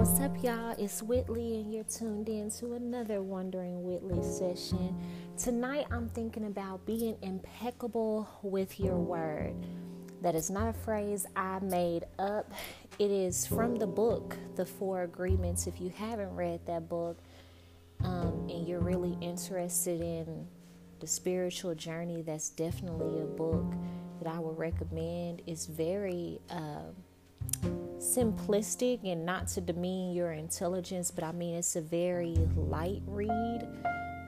What's up, y'all? It's Whitley, and you're tuned in to another Wondering Whitley session. Tonight, I'm thinking about being impeccable with your word. That is not a phrase I made up, it is from the book, The Four Agreements. If you haven't read that book um, and you're really interested in the spiritual journey, that's definitely a book that I would recommend. It's very. Uh, simplistic and not to demean your intelligence, but I mean it's a very light read.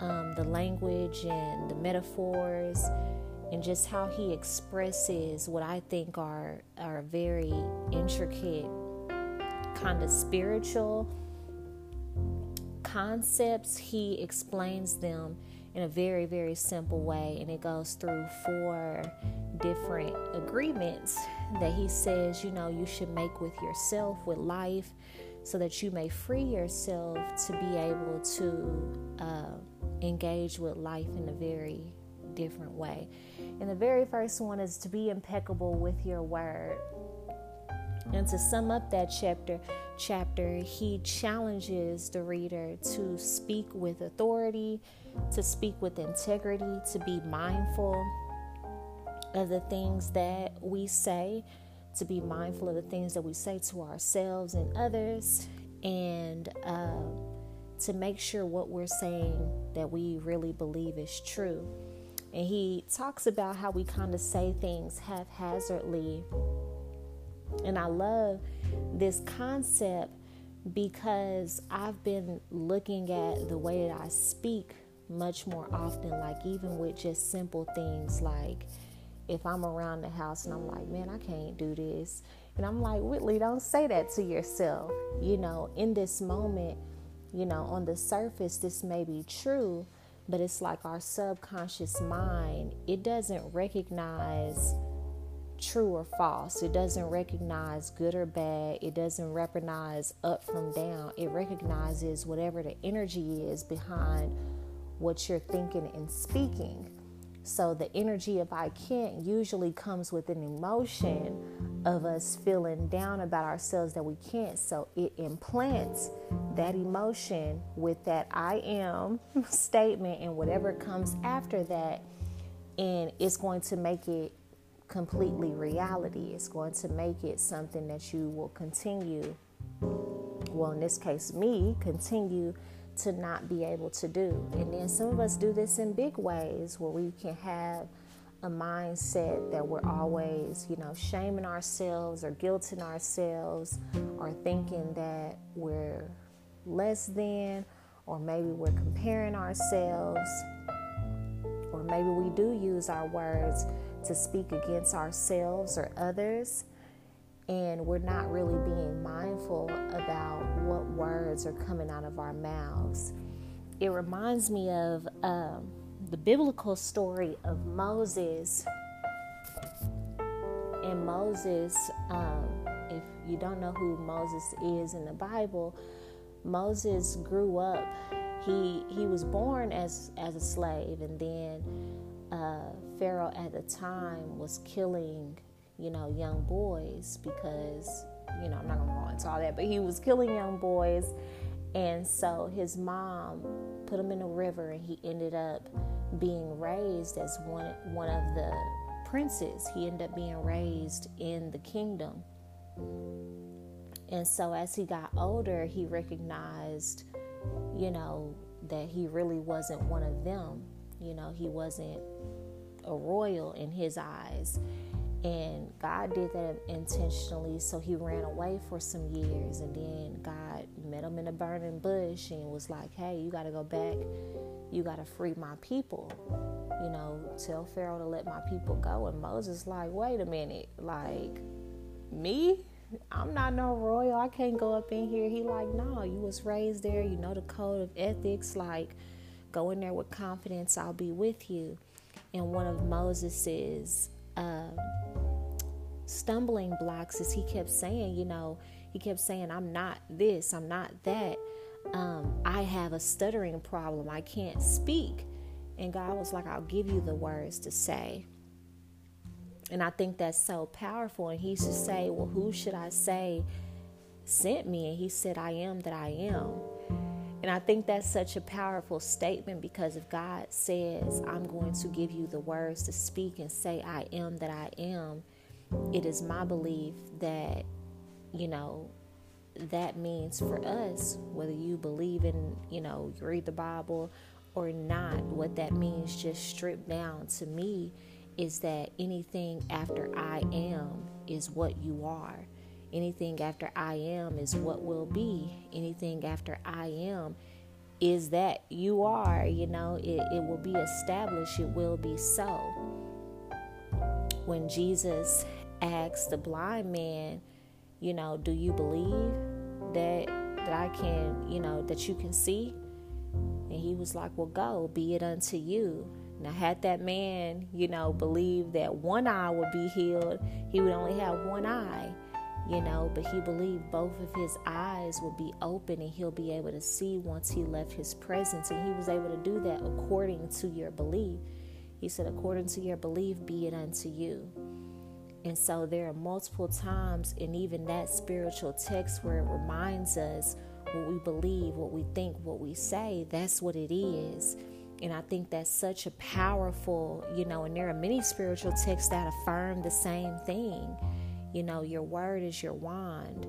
Um, the language and the metaphors and just how he expresses what I think are are very intricate, kind of spiritual concepts. He explains them in a very very simple way, and it goes through four different agreements that he says, you know, you should make with yourself, with life, so that you may free yourself to be able to uh, engage with life in a very different way. And the very first one is to be impeccable with your word. And to sum up that chapter, chapter, he challenges the reader to speak with authority, to speak with integrity, to be mindful of the things that we say, to be mindful of the things that we say to ourselves and others, and uh, to make sure what we're saying that we really believe is true. And he talks about how we kind of say things haphazardly. And I love this concept because I've been looking at the way that I speak much more often, like even with just simple things like if I'm around the house and I'm like, man, I can't do this. And I'm like, Whitley, don't say that to yourself. You know, in this moment, you know, on the surface, this may be true, but it's like our subconscious mind, it doesn't recognize true or false. It doesn't recognize good or bad. It doesn't recognize up from down. It recognizes whatever the energy is behind what you're thinking and speaking. So the energy of I can't usually comes with an emotion of us feeling down about ourselves that we can't. So it implants that emotion with that I am statement and whatever comes after that. And it's going to make it completely reality. It's going to make it something that you will continue, well, in this case, me, continue to not be able to do. And then some of us do this in big ways where we can have a mindset that we're always, you know, shaming ourselves or guilting ourselves or thinking that we're less than or maybe we're comparing ourselves or maybe we do use our words to speak against ourselves or others and we're not really being mindful about what words are coming out of our mouths. It reminds me of um, the biblical story of Moses. And Moses, um, if you don't know who Moses is in the Bible, Moses grew up. He he was born as as a slave, and then uh, Pharaoh at the time was killing you know, young boys because, you know, I'm not gonna go into all that, but he was killing young boys. And so his mom put him in a river and he ended up being raised as one one of the princes. He ended up being raised in the kingdom. And so as he got older, he recognized, you know, that he really wasn't one of them. You know, he wasn't a royal in his eyes. And God did that intentionally, so he ran away for some years. And then God met him in a burning bush and was like, Hey, you got to go back. You got to free my people. You know, tell Pharaoh to let my people go. And Moses, like, wait a minute. Like, me? I'm not no royal. I can't go up in here. He like, no, you was raised there. You know the code of ethics. Like, go in there with confidence. I'll be with you. And one of Moses's um, stumbling blocks is he kept saying, you know, he kept saying, I'm not this, I'm not that. Um, I have a stuttering problem. I can't speak. And God was like, I'll give you the words to say. And I think that's so powerful. And he used to say, Well, who should I say sent me and he said, I am that I am. And I think that's such a powerful statement because if God says, I'm going to give you the words to speak and say, I am that I am, it is my belief that, you know, that means for us, whether you believe in, you know, you read the Bible or not, what that means, just stripped down to me, is that anything after I am is what you are. Anything after I am is what will be. Anything after I am is that you are, you know, it, it will be established, it will be so. When Jesus asked the blind man, you know, do you believe that that I can, you know, that you can see? And he was like, Well, go, be it unto you. Now, had that man, you know, believed that one eye would be healed, he would only have one eye you know, but he believed both of his eyes would be open and he'll be able to see once he left his presence. And he was able to do that according to your belief. He said, according to your belief, be it unto you. And so there are multiple times in even that spiritual text where it reminds us what we believe, what we think, what we say, that's what it is. And I think that's such a powerful, you know, and there are many spiritual texts that affirm the same thing you know, your word is your wand.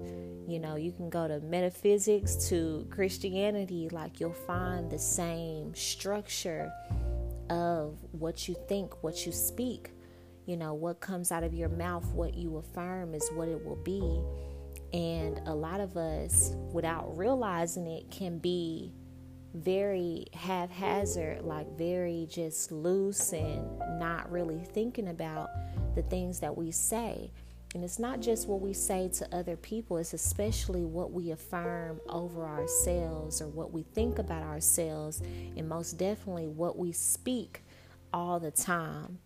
You know, you can go to metaphysics to Christianity, like you'll find the same structure of what you think, what you speak. You know, what comes out of your mouth, what you affirm is what it will be. And a lot of us, without realizing it, can be very haphazard, like very just loose and not really thinking about the things that we say. And it's not just what we say to other people, it's especially what we affirm over ourselves or what we think about ourselves, and most definitely what we speak all the time.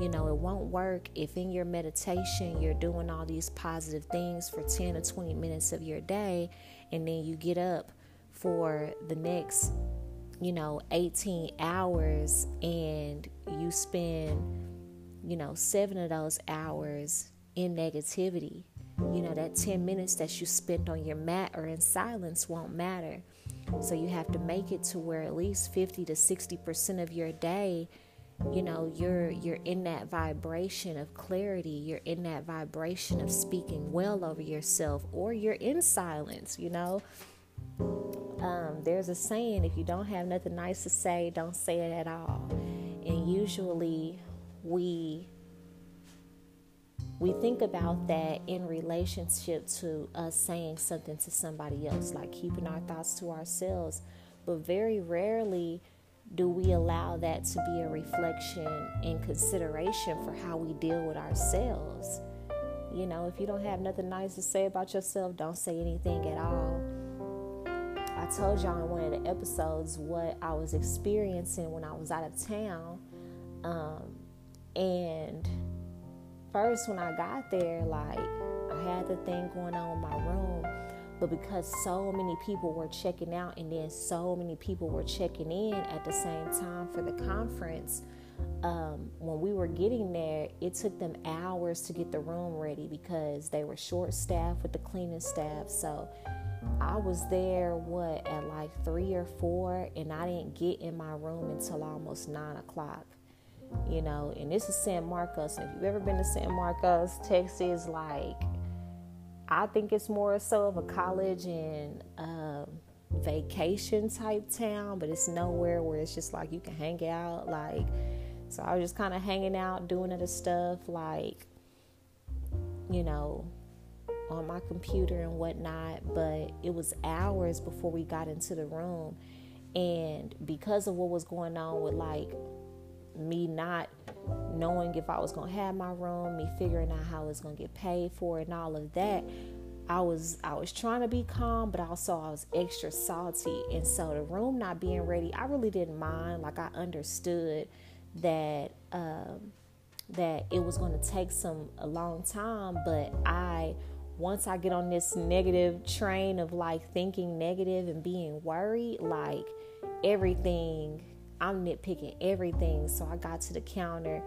You know, it won't work if in your meditation you're doing all these positive things for 10 or 20 minutes of your day, and then you get up for the next, you know, 18 hours and you spend, you know, seven of those hours in negativity. You know, that 10 minutes that you spent on your mat or in silence won't matter. So you have to make it to where at least 50 to 60% of your day, you know, you're you're in that vibration of clarity, you're in that vibration of speaking well over yourself or you're in silence, you know. Um, there's a saying if you don't have nothing nice to say, don't say it at all. And usually we we think about that in relationship to us saying something to somebody else, like keeping our thoughts to ourselves. But very rarely do we allow that to be a reflection and consideration for how we deal with ourselves. You know, if you don't have nothing nice to say about yourself, don't say anything at all. I told y'all in one of the episodes what I was experiencing when I was out of town. Um, and first when I got there, like I had the thing going on in my room, but because so many people were checking out and then so many people were checking in at the same time for the conference, um, when we were getting there, it took them hours to get the room ready because they were short staffed with the cleaning staff. So I was there, what, at like three or four, and I didn't get in my room until almost nine o'clock you know, and this is San Marcos. If you've ever been to San Marcos, Texas, like I think it's more so of a college and um, vacation type town, but it's nowhere where it's just like you can hang out. Like, so I was just kind of hanging out, doing other stuff, like, you know, on my computer and whatnot. But it was hours before we got into the room. And because of what was going on with like me not knowing if I was going to have my room, me figuring out how I was going to get paid for and all of that. I was I was trying to be calm, but also I was extra salty. And so the room not being ready, I really didn't mind. Like I understood that um, that it was going to take some a long time, but I once I get on this negative train of like thinking negative and being worried, like everything I'm nitpicking everything. So I got to the counter,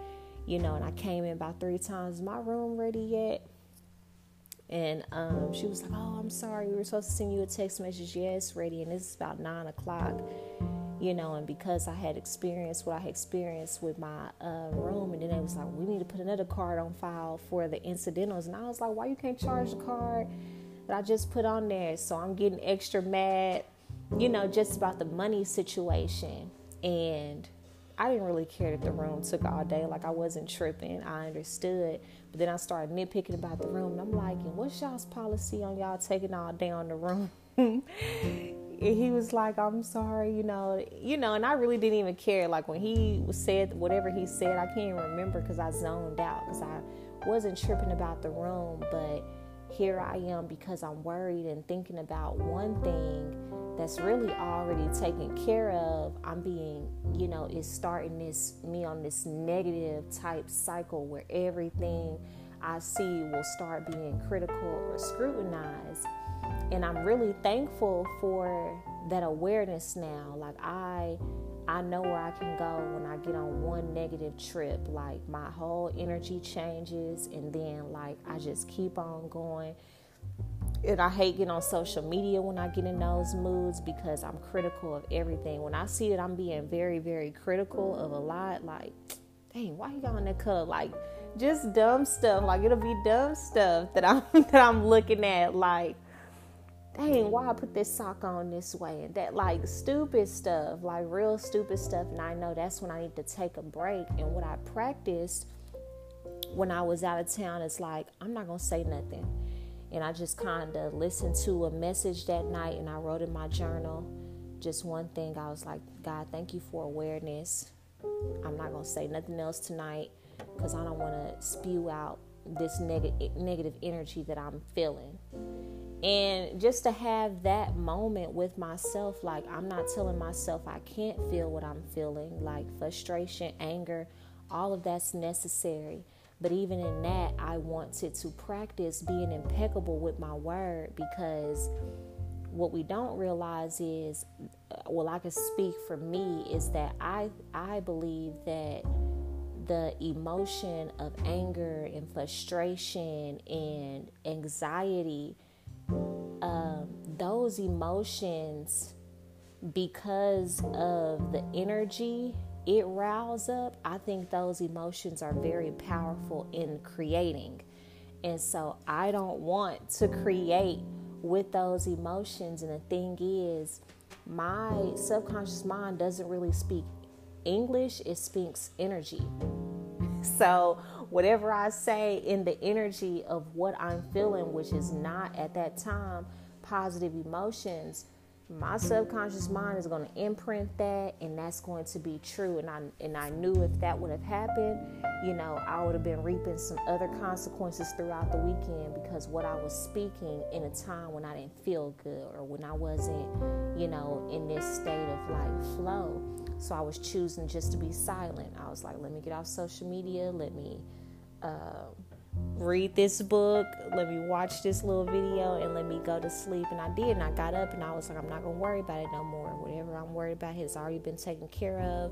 you know, and I came in about three times. My room ready yet? And um, she was like, "Oh, I'm sorry. We were supposed to send you a text message. Yes, ready." And this is about nine o'clock, you know. And because I had experienced what I experienced with my uh, room, and then it was like, "We need to put another card on file for the incidentals." And I was like, "Why you can't charge the card that I just put on there?" So I'm getting extra mad, you know, just about the money situation. And I didn't really care that the room took all day. Like I wasn't tripping. I understood. But then I started nitpicking about the room. And I'm like, and what's y'all's policy on y'all taking all day on the room? he was like, I'm sorry, you know, you know, and I really didn't even care. Like when he said whatever he said, I can't remember because I zoned out because I wasn't tripping about the room, but here I am because I'm worried and thinking about one thing that's really already taken care of. I'm being, you know, is starting this me on this negative type cycle where everything I see will start being critical or scrutinized. And I'm really thankful for that awareness now. Like I I know where I can go when I get on one negative trip. Like my whole energy changes, and then like I just keep on going. And I hate getting on social media when I get in those moods because I'm critical of everything. When I see that I'm being very, very critical of a lot, like, dang, why you got on that color? Like, just dumb stuff. Like it'll be dumb stuff that I'm that I'm looking at. Like, dang, why I put this sock on this way and that like stupid stuff, like real stupid stuff. And I know that's when I need to take a break. And what I practiced when I was out of town is like, I'm not gonna say nothing. And I just kind of listened to a message that night and I wrote in my journal just one thing. I was like, God, thank you for awareness. I'm not gonna say nothing else tonight because I don't want to spew out this neg- negative energy that I'm feeling. And just to have that moment with myself, like I'm not telling myself I can't feel what I'm feeling, like frustration, anger, all of that's necessary. But even in that, I wanted to practice being impeccable with my word because what we don't realize is, uh, well, I can speak for me, is that I I believe that the emotion of anger and frustration and anxiety um, those emotions, because of the energy it riles up, I think those emotions are very powerful in creating. And so I don't want to create with those emotions. And the thing is, my subconscious mind doesn't really speak English, it speaks energy. So whatever I say in the energy of what I'm feeling, which is not at that time positive emotions, my subconscious mind is going to imprint that and that's going to be true and I and I knew if that would have happened you know I would have been reaping some other consequences throughout the weekend because what I was speaking in a time when I didn't feel good or when I wasn't you know in this state of like flow so I was choosing just to be silent I was like let me get off social media let me uh, read this book, let me watch this little video, and let me go to sleep. And I did, and I got up and I was like, I'm not gonna worry about it no more. Whatever I'm worried about has already been taken care of.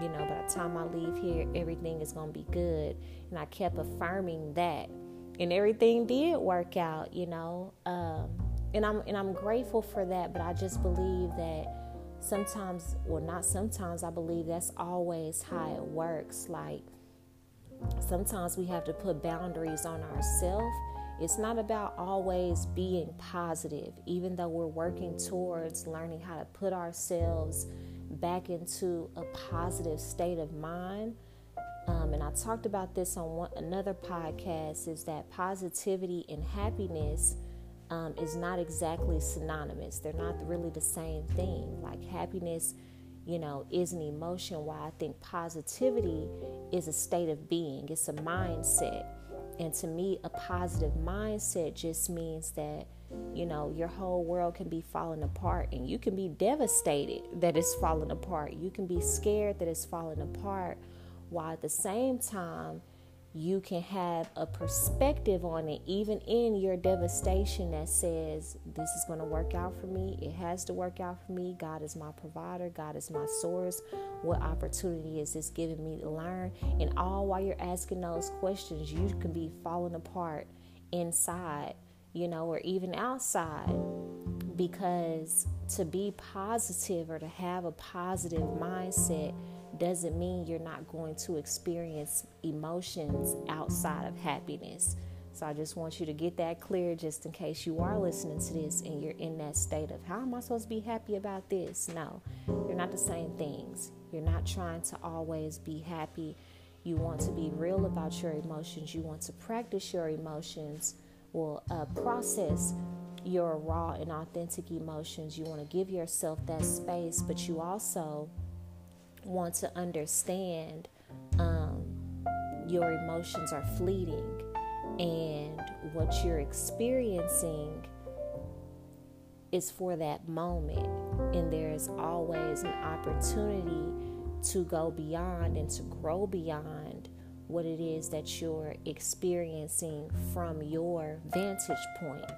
You know, by the time I leave here, everything is gonna be good. And I kept affirming that, and everything did work out. You know, um, and I'm and I'm grateful for that. But I just believe that sometimes, well, not sometimes. I believe that's always how it works. Like sometimes we have to put boundaries on ourselves. It's not about always being positive, even though we're working towards learning how to put ourselves back into a positive state of mind. Um, and I talked about this on one, another podcast is that positivity and happiness um, is not exactly synonymous. They're not really the same thing. Like happiness you know, is an emotion, why I think positivity is a state of being, it's a mindset. And to me, a positive mindset just means that, you know, your whole world can be falling apart and you can be devastated that it's falling apart. You can be scared that it's falling apart, while at the same time, you can have a perspective on it, even in your devastation, that says, This is going to work out for me. It has to work out for me. God is my provider, God is my source. What opportunity is this giving me to learn? And all while you're asking those questions, you can be falling apart inside, you know, or even outside. Because to be positive or to have a positive mindset doesn't mean you're not going to experience emotions outside of happiness. So I just want you to get that clear just in case you are listening to this and you're in that state of how am I supposed to be happy about this? No, you're not the same things. You're not trying to always be happy. You want to be real about your emotions. You want to practice your emotions or uh, process your raw and authentic emotions. You want to give yourself that space, but you also want to understand um, your emotions are fleeting and what you're experiencing is for that moment. And there's always an opportunity to go beyond and to grow beyond what it is that you're experiencing from your vantage point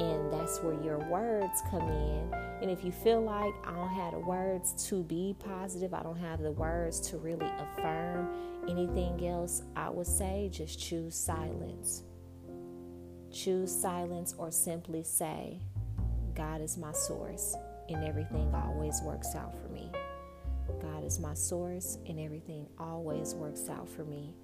and that's where your words come in. And if you feel like I don't have the words to be positive, I don't have the words to really affirm anything else, I would say just choose silence. Choose silence or simply say, God is my source and everything always works out for me. God is my source and everything always works out for me.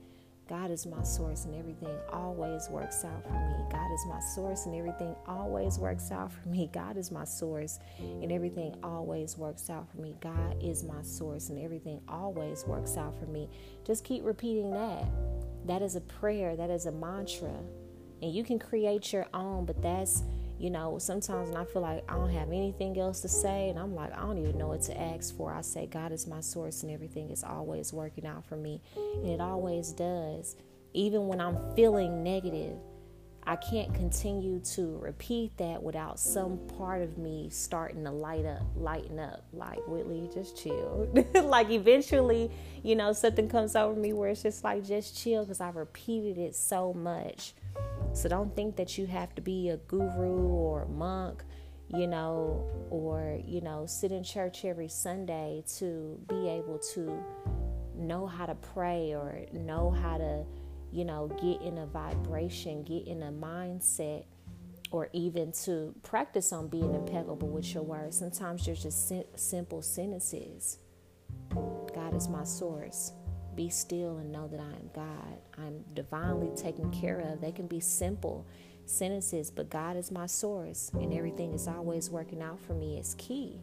God is my source and everything always works out for me. God is my source and everything always works out for me. God is my source and everything always works out for me. God is my source and everything always works out for me. Just keep repeating that. That is a prayer, that is a mantra. And you can create your own, but that's you know, sometimes when I feel like I don't have anything else to say, and I'm like, I don't even know what to ask for, I say, God is my source, and everything is always working out for me. And it always does. Even when I'm feeling negative, I can't continue to repeat that without some part of me starting to light up, lighten up. Like, Whitley, just chill. like, eventually, you know, something comes over me where it's just like, just chill because I've repeated it so much so don't think that you have to be a guru or a monk, you know, or, you know, sit in church every Sunday to be able to know how to pray or know how to, you know, get in a vibration, get in a mindset, or even to practice on being impeccable with your words. Sometimes there's just sim- simple sentences God is my source. Be still and know that I am God. I'm divinely taken care of. They can be simple sentences, but God is my source, and everything is always working out for me is key.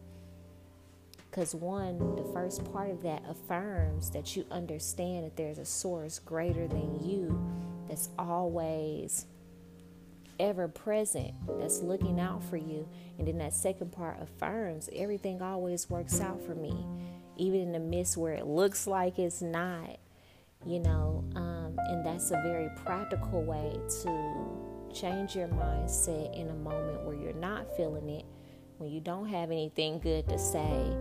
Because, one, the first part of that affirms that you understand that there's a source greater than you that's always ever present, that's looking out for you. And then that second part affirms everything always works out for me even in the midst where it looks like it's not, you know. Um, and that's a very practical way to change your mindset in a moment where you're not feeling it, when you don't have anything good to say,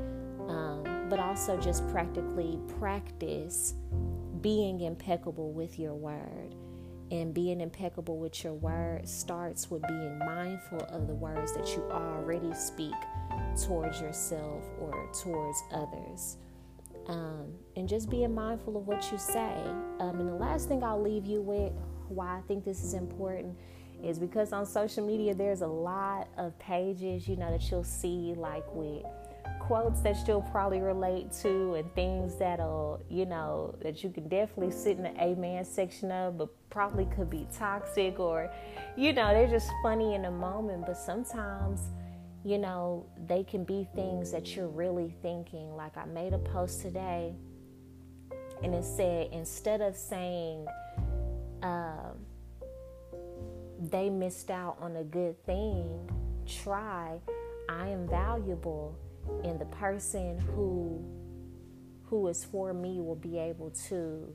um, but also just practically practice being impeccable with your word. And being impeccable with your word starts with being mindful of the words that you already speak towards yourself or towards others. Um, and just being mindful of what you say. Um, and the last thing I'll leave you with, why I think this is important, is because on social media there's a lot of pages, you know, that you'll see like with quotes that you'll probably relate to and things that'll, you know, that you can definitely sit in the amen section of, but probably could be toxic or, you know, they're just funny in the moment. But sometimes you know, they can be things that you're really thinking. Like I made a post today and it said, instead of saying, uh, they missed out on a good thing, try, I am valuable, and the person who who is for me will be able to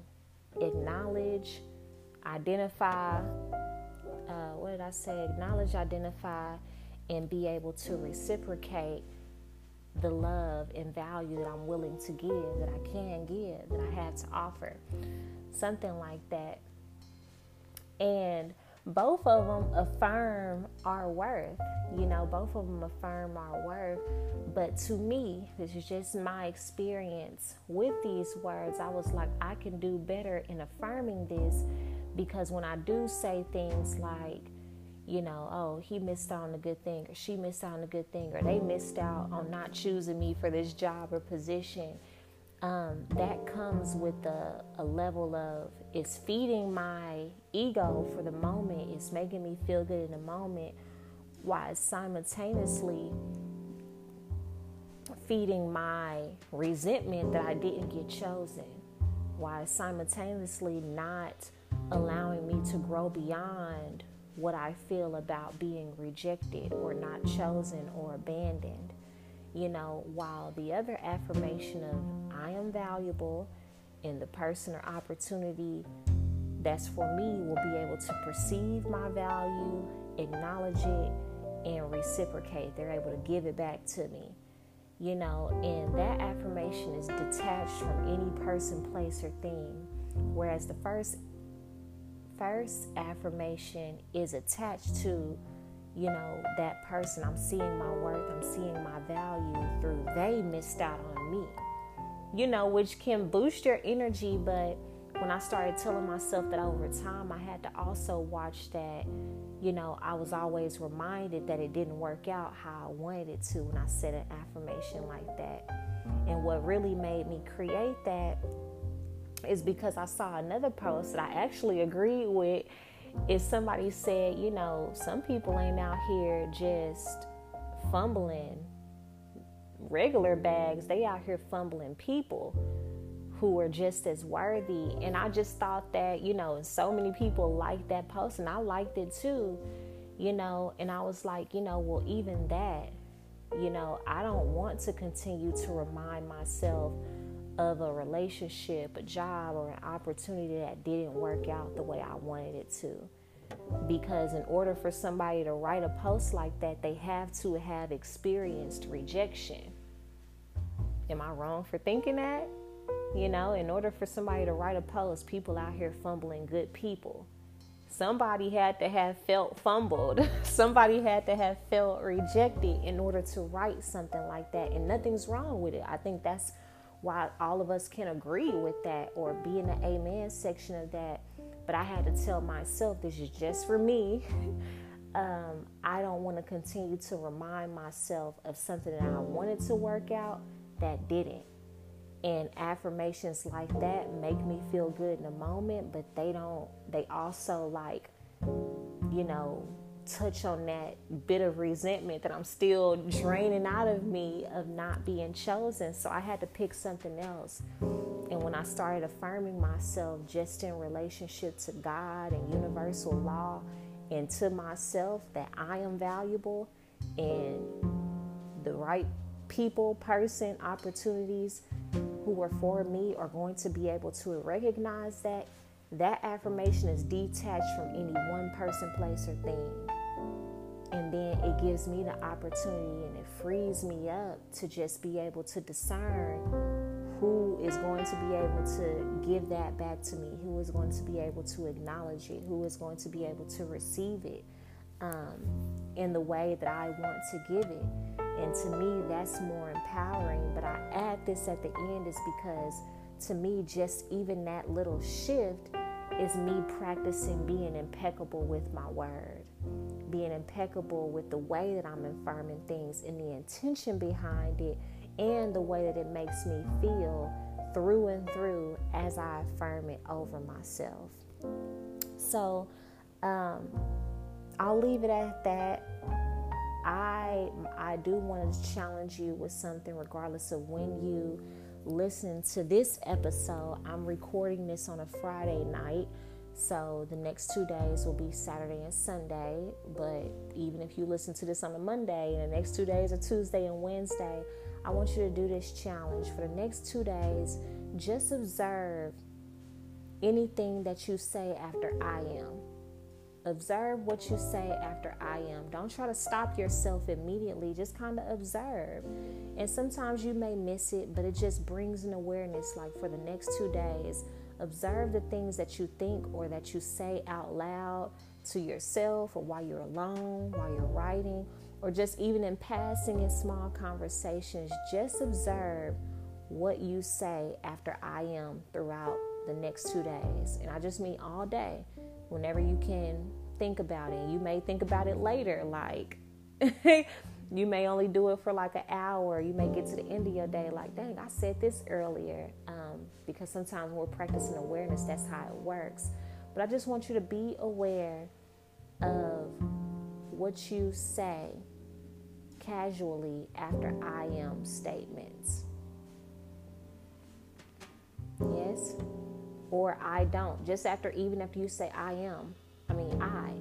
acknowledge, identify, uh, what did I say? Acknowledge, identify, and be able to reciprocate the love and value that I'm willing to give, that I can give, that I have to offer. Something like that. And both of them affirm our worth. You know, both of them affirm our worth. But to me, this is just my experience with these words. I was like, I can do better in affirming this Because when I do say things like, you know, oh, he missed out on a good thing, or she missed out on a good thing, or they missed out on not choosing me for this job or position, um, that comes with a, a level of it's feeding my ego for the moment, it's making me feel good in the moment, while simultaneously feeding my resentment that I didn't get chosen, while simultaneously not allowing me to grow beyond what I feel about being rejected or not chosen or abandoned. You know, while the other affirmation of I am valuable and the person or opportunity that's for me will be able to perceive my value, acknowledge it, and reciprocate. They're able to give it back to me. You know, and that affirmation is detached from any person, place, or thing. Whereas the first first affirmation is attached to, you know, that person. I'm seeing my worth, I'm seeing my value through they missed out on me. You know, which can boost your energy, but when I started telling myself that over time, I had to also watch that, you know, I was always reminded that it didn't work out how I wanted it to when I said an affirmation like that. And what really made me create that is because I saw another post that I actually agreed with. Is somebody said, you know, some people ain't out here just fumbling regular bags, they out here fumbling people who are just as worthy. And I just thought that, you know, so many people liked that post and I liked it too, you know, and I was like, you know, well, even that, you know, I don't want to continue to remind myself of a relationship, a job, or an opportunity that didn't work out the way I wanted it to. Because in order for somebody to write a post like that, they have to have experienced rejection. Am I wrong for thinking that? You know, in order for somebody to write a post, people out here fumbling good people. Somebody had to have felt fumbled. Somebody had to have felt rejected in order to write something like that. And nothing's wrong with it. I think that's why all of us can agree with that or be in the amen section of that. But I had to tell myself this is just for me. um, I don't want to continue to remind myself of something that I wanted to work out that didn't. And affirmations like that make me feel good in the moment, but they don't, they also like, you know, touch on that bit of resentment that I'm still draining out of me of not being chosen. So I had to pick something else. And when I started affirming myself just in relationship to God and universal law and to myself that I am valuable and the right people, person, opportunities who are for me are going to be able to recognize that that affirmation is detached from any one person, place, or thing. And then it gives me the opportunity and it frees me up to just be able to discern who is going to be able to give that back to me, who is going to be able to acknowledge it, who is going to be able to receive it um, in the way that I want to give it. And to me, that's more empowering. But I add this at the end is because to me, just even that little shift is me practicing being impeccable with my word, being impeccable with the way that I'm affirming things and the intention behind it and the way that it makes me feel through and through as I affirm it over myself. So um, I'll leave it at that. I I do want to challenge you with something regardless of when you listen to this episode. I'm recording this on a Friday night. So the next two days will be Saturday and Sunday. But even if you listen to this on a Monday and the next two days are Tuesday and Wednesday, I want you to do this challenge. For the next two days, just observe anything that you say after I am. Observe what you say after I am. Don't try to stop yourself immediately. Just kind of observe. And sometimes you may miss it, but it just brings an awareness like for the next two days. Observe the things that you think or that you say out loud to yourself or while you're alone, while you're writing, or just even in passing in small conversations. Just observe what you say after I am throughout the next two days. And I just mean all day whenever you can think about it. You may think about it later, like you may only do it for like an hour. You may get to the end of your day like, dang, I said this earlier. Um, because sometimes when we're practicing awareness, that's how it works. But I just want you to be aware of what you say casually after I am statements. Yes? Or I don't. Just after, even after you say I am, I mean I.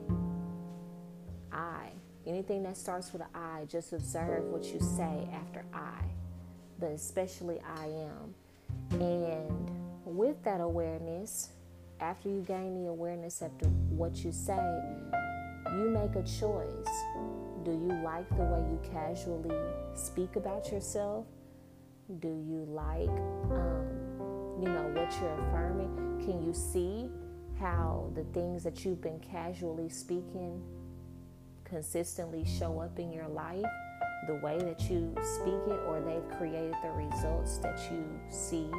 I. Anything that starts with I, just observe what you say after I, but especially I am. And with that awareness, after you gain the awareness after what you say, you make a choice. Do you like the way you casually speak about yourself? Do you like, um, you know, what you're affirming? Can you see how the things that you've been casually speaking consistently show up in your life? The way that you speak it, or they've created the results that you see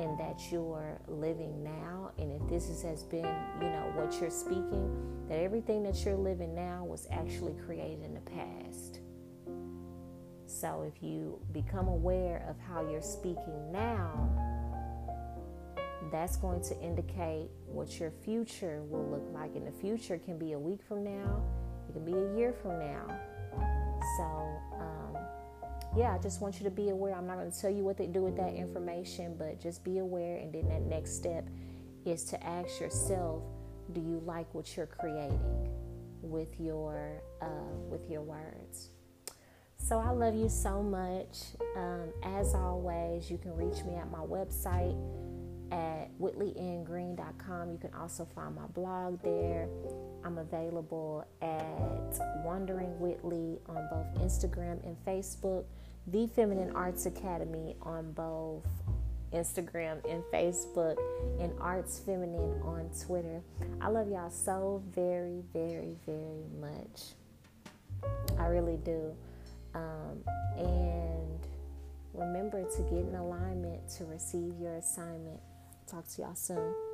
and that you're living now. And if this is, has been, you know, what you're speaking, that everything that you're living now was actually created in the past. So if you become aware of how you're speaking now, that's going to indicate what your future will look like. And the future can be a week from now, it can be a year from now. So, um, yeah, I just want you to be aware. I'm not going to tell you what they do with that information, but just be aware. And then that next step is to ask yourself, do you like what you're creating with your uh, with your words? So I love you so much. Um, as always, you can reach me at my website at whitleyngreen.com. You can also find my blog there. I'm available at Wandering Whitley on both Instagram and Facebook. The Feminine Arts Academy on both Instagram and Facebook, and Arts Feminine on Twitter. I love y'all so very, very, very much. I really do. Um, and remember to get in alignment to receive your assignment. Talk to y'all soon.